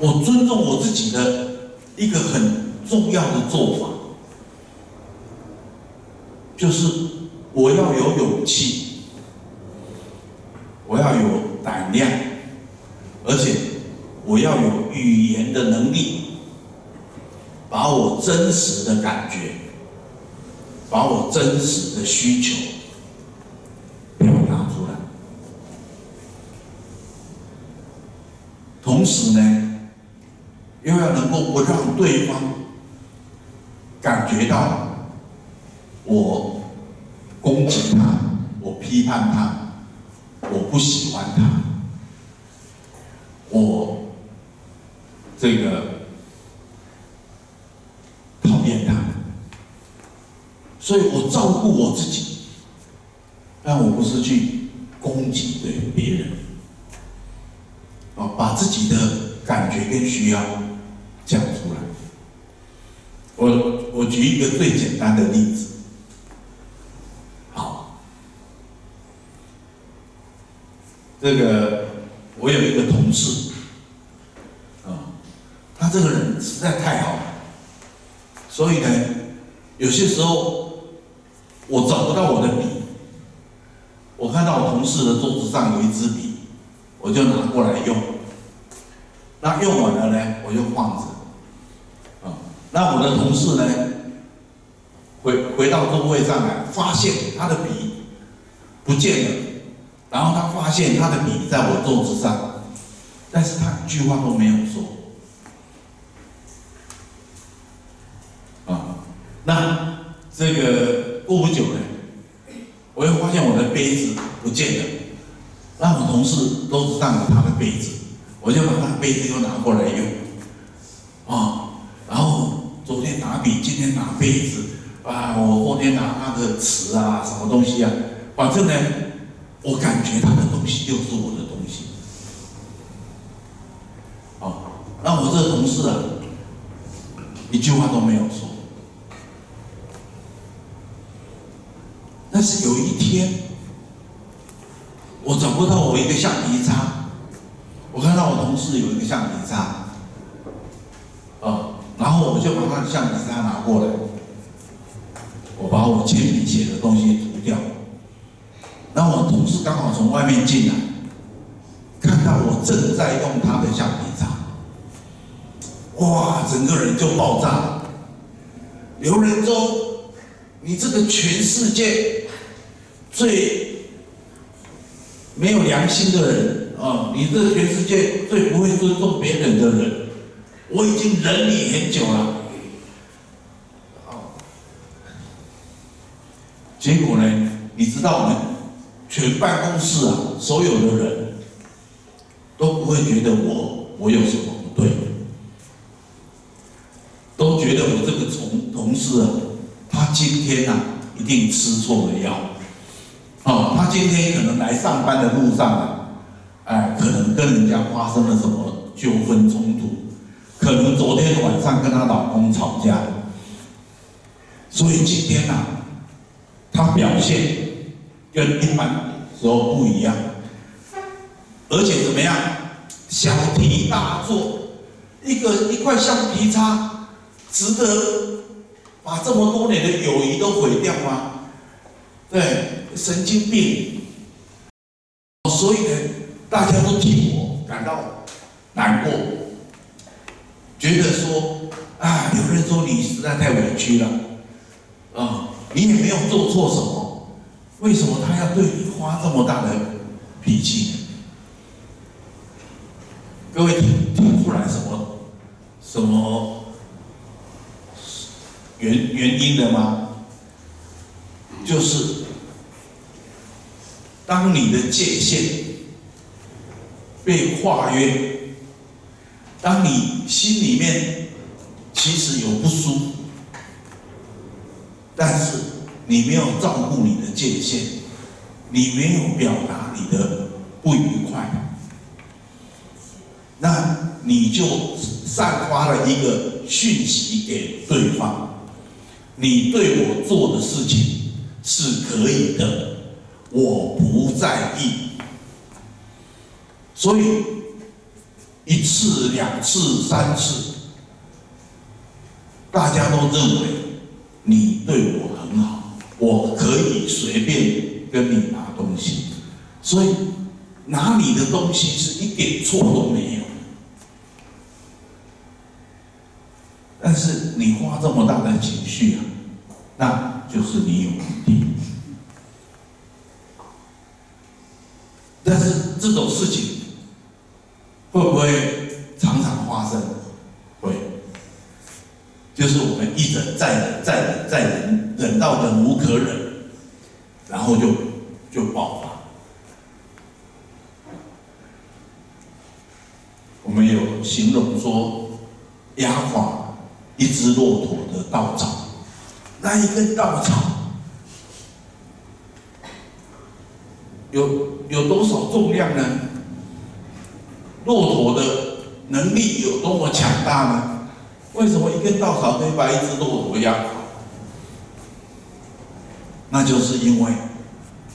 我尊重我自己的一个很重要的做法，就是我要有勇气，我要有胆量，而且我要有语言的能力，把我真实的感觉，把我真实的需求表达出来，同时呢，又要能够不让对方感觉到我攻击他，我批判他，我不喜欢他，我这个讨厌他，所以我照顾我自己，但我不是去攻击对别人，啊，把自己的感觉跟需要。讲出来，我我举一个最简单的例子，好，这个我有一个同事，啊，他这个人实在太好了，所以呢，有些时候我找不到我的笔，我看到我同事的桌子上有一支笔，我就拿过来用，那用完了呢，我就放着。啊那我的同事呢，回到座位上来，发现他的笔不见了，然后他发现他的笔在我桌子上，但是他一句话都没有说。啊，那这个过不久呢，我又发现我的杯子不见了，那我同事桌子上有他的杯子，我就把他的杯子又拿过来用，啊。然后昨天拿笔，今天拿杯子，啊，我后天拿他的词啊，什么东西啊？反正呢，我感觉他的东西就是我的东西。哦，那我这个同事啊，一句话都没有说。但是有一天，我找不到我一个橡皮擦，我看到我同事有一个橡皮擦。啊然后我就把他的橡皮擦拿过来，我把我铅笔写的东西涂掉。然后我同事刚好从外面进来，看到我正在用他的橡皮擦，哇，整个人就爆炸了。刘仁洲，你这个全世界最没有良心的人啊！你这全世界最不会尊重别人的人。我已经忍你很久了，结果呢？你知道吗？全办公室啊，所有的人都不会觉得我我有什么不对，都觉得我这个同同事啊，他今天啊一定吃错了药，啊，他今天可能来上班的路上啊，哎，可能跟人家发生了什么纠纷冲突。可能昨天晚上跟她老公吵架，所以今天呐、啊，他表现跟一般时候不一样，而且怎么样，小题大做，一个一块橡皮擦，值得把这么多年的友谊都毁掉吗？对，神经病。所以呢，大家都替我感到难过。觉得说啊，有人说你实在太委屈了，啊，你也没有做错什么，为什么他要对你发这么大的脾气？各位听听出来什么什么原原因的吗？就是当你的界限被跨越。当你心里面其实有不舒服，但是你没有照顾你的界限，你没有表达你的不愉快，那你就散发了一个讯息给对方：你对我做的事情是可以的，我不在意。所以。一次、两次、三次，大家都认为你对我很好，我可以随便跟你拿东西，所以拿你的东西是一点错都没有。但是你花这么大的情绪啊，那就是你有问题。但是这种事情会不会常常发生？就是我们一忍再忍再忍再忍，忍到忍无可忍，然后就就爆发。我们有形容说，压垮。一只骆驼的稻草，那一根稻草有有多少重量呢？骆驼的能力有多么强大呢？为什么一根稻草可以把一只骆驼压垮？那就是因为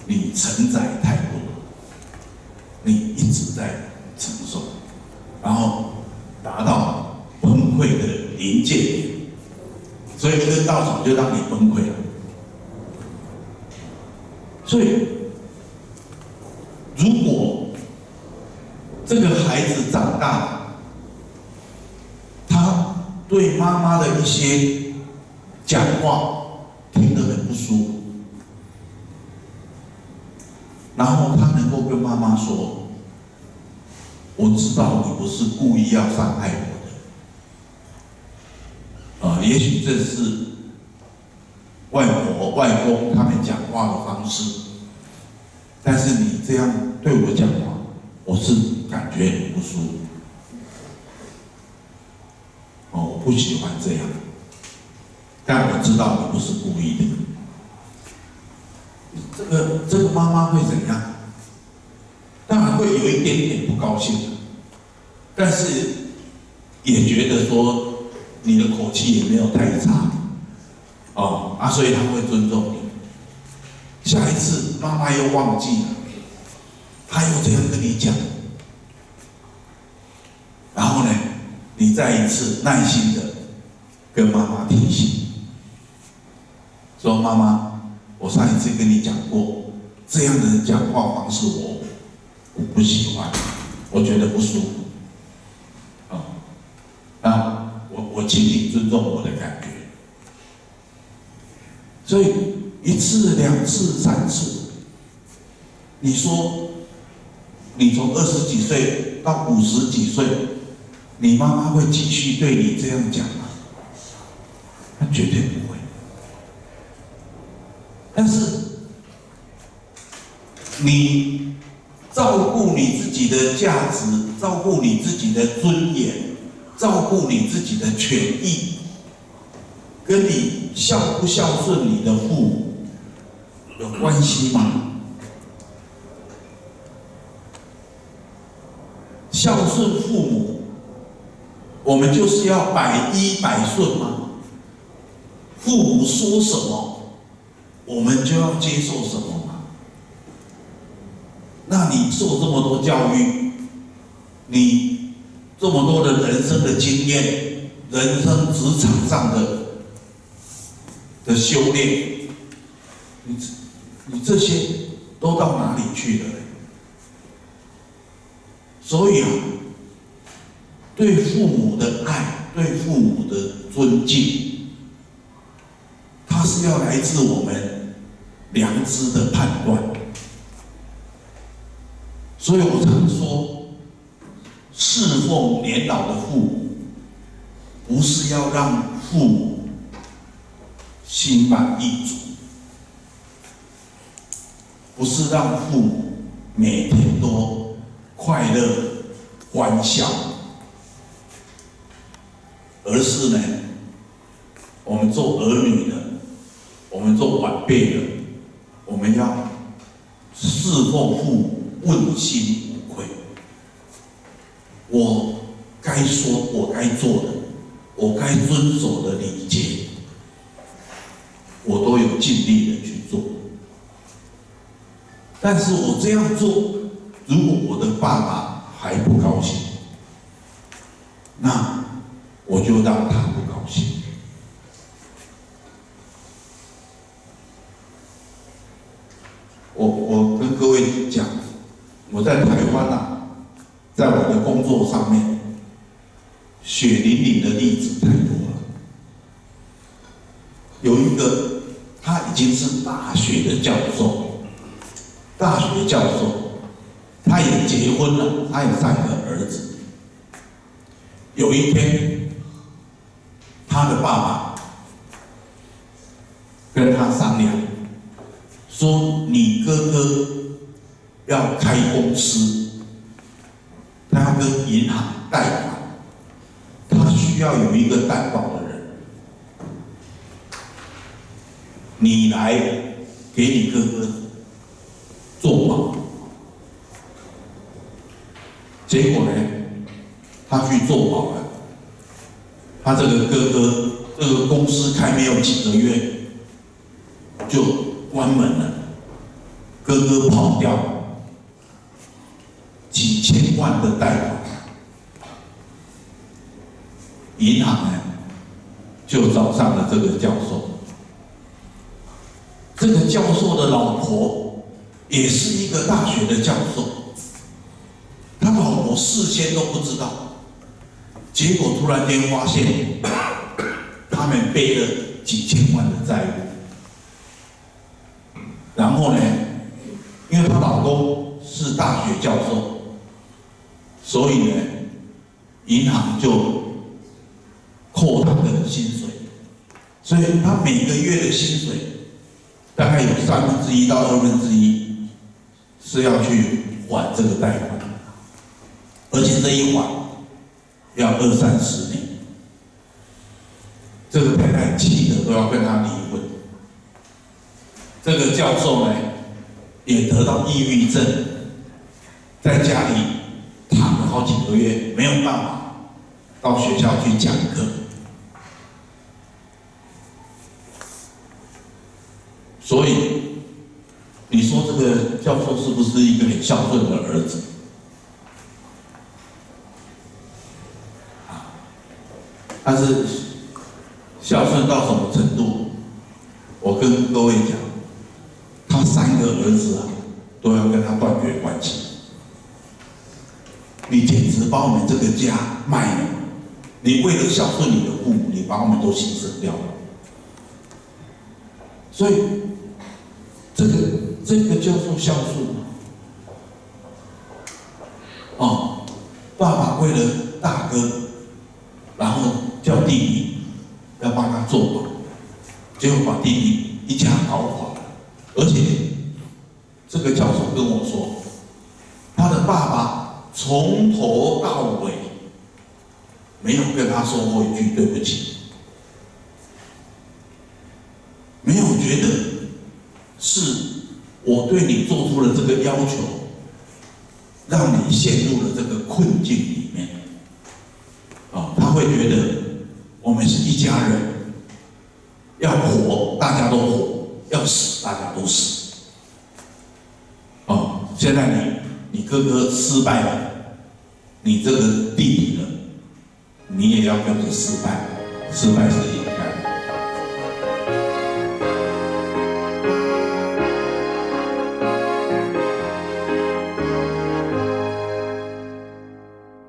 你承载太多，你一直在承受，然后达到崩溃的。临界点，所以一根稻草就让你崩溃了。所以，如果这个孩子长大，他对妈妈的一些讲话听得很不舒服，然后他能够跟妈妈说：“我知道你不是故意要伤害我。”也许这是外婆、外公他们讲话的方式，但是你这样对我讲话，我是感觉很不舒服。哦，我不喜欢这样，但我知道你不是故意的。这个这个妈妈会怎样？当然会有一点点不高兴，但是也觉得说。你的口气也没有太差，哦啊，所以他会尊重你。下一次妈妈又忘记了，他又这样跟你讲，然后呢，你再一次耐心的跟妈妈提醒，说妈妈，我上一次跟你讲过，这样的讲话方式我我不喜欢，我觉得不舒服。啊，那我我请你尊重我的感觉。所以一次、两次、三次，你说你从二十几岁到五十几岁，你妈妈会继续对你这样讲吗？她绝对不会。但是你照顾你自己的价值，照顾你自己的尊严。照顾你自己的权益，跟你孝不孝顺你的父母有关系吗？孝顺父母，我们就是要百依百顺吗？父母说什么，我们就要接受什么吗？那你受这么多教育，你？这么多的人生的经验，人生职场上的的修炼，你你这些都到哪里去了？所以啊，对父母的爱，对父母的尊敬，它是要来自我们良知的判断。所以我常说。侍奉年老的父母，不是要让父母心满意足，不是让父母每天都快乐欢笑，而是呢，我们做儿女的，我们做晚辈的，我们要侍奉父母，问心无愧。我该说，我该做的，我该遵守的礼节，我都有尽力的去做。但是我这样做，如果我的爸爸还不高兴，我就让他不高兴。我我跟各位讲我在台湾呐在我的工作上面血淋淋的例子太多了。有一个他已经是大学的教授大学教授他也结婚了他有三个儿子。有一天他的爸爸跟他商量，说：“你哥哥要开公司，他要跟银行贷款。”他需要有一个担保的人，你来给你哥哥做保。结果呢，他去做保了，他这个哥哥这个公司开没有几个月就关门了，哥哥跑掉，几千万的贷款。银行呢，就找上了这个教授。这个教授的老婆也是一个大学的教授，他老婆事先都不知道，结果突然间发现，他们背了几千万的债务。然后呢，因为她老公是大学教授，所以呢，银行就。扣他的薪水，所以他每个月的薪水大概有三分之一到二分之一是要去还这个贷款，而且这一还要二三十年。这个太太气得都要跟他离婚。这个教授呢，也得到抑郁症，在家里躺了好几个月，没有办法到学校去讲课。所以，你说这个教授是不是一个很孝顺的儿子？但是孝顺到什么程度？我跟各位讲，他三个儿子啊，都要跟他断绝关系。你简直把我们这个家卖了！你为了孝顺你的父母，你把我们都牺牲掉了。所以。这个这个叫做孝顺哦，爸爸为了大哥，然后叫弟弟要帮他做保，结果把弟弟一家搞垮了。而且这个教授跟我说，他的爸爸从头到尾没有跟他说过一句对不起，没有觉得。是我对你做出了这个要求，让你陷入了这个困境里面。啊，他会觉得我们是一家人，要活大家都活，要死大家都死。哦，现在你你哥哥失败了，你这个弟弟呢，你也要跟着失败，失败是。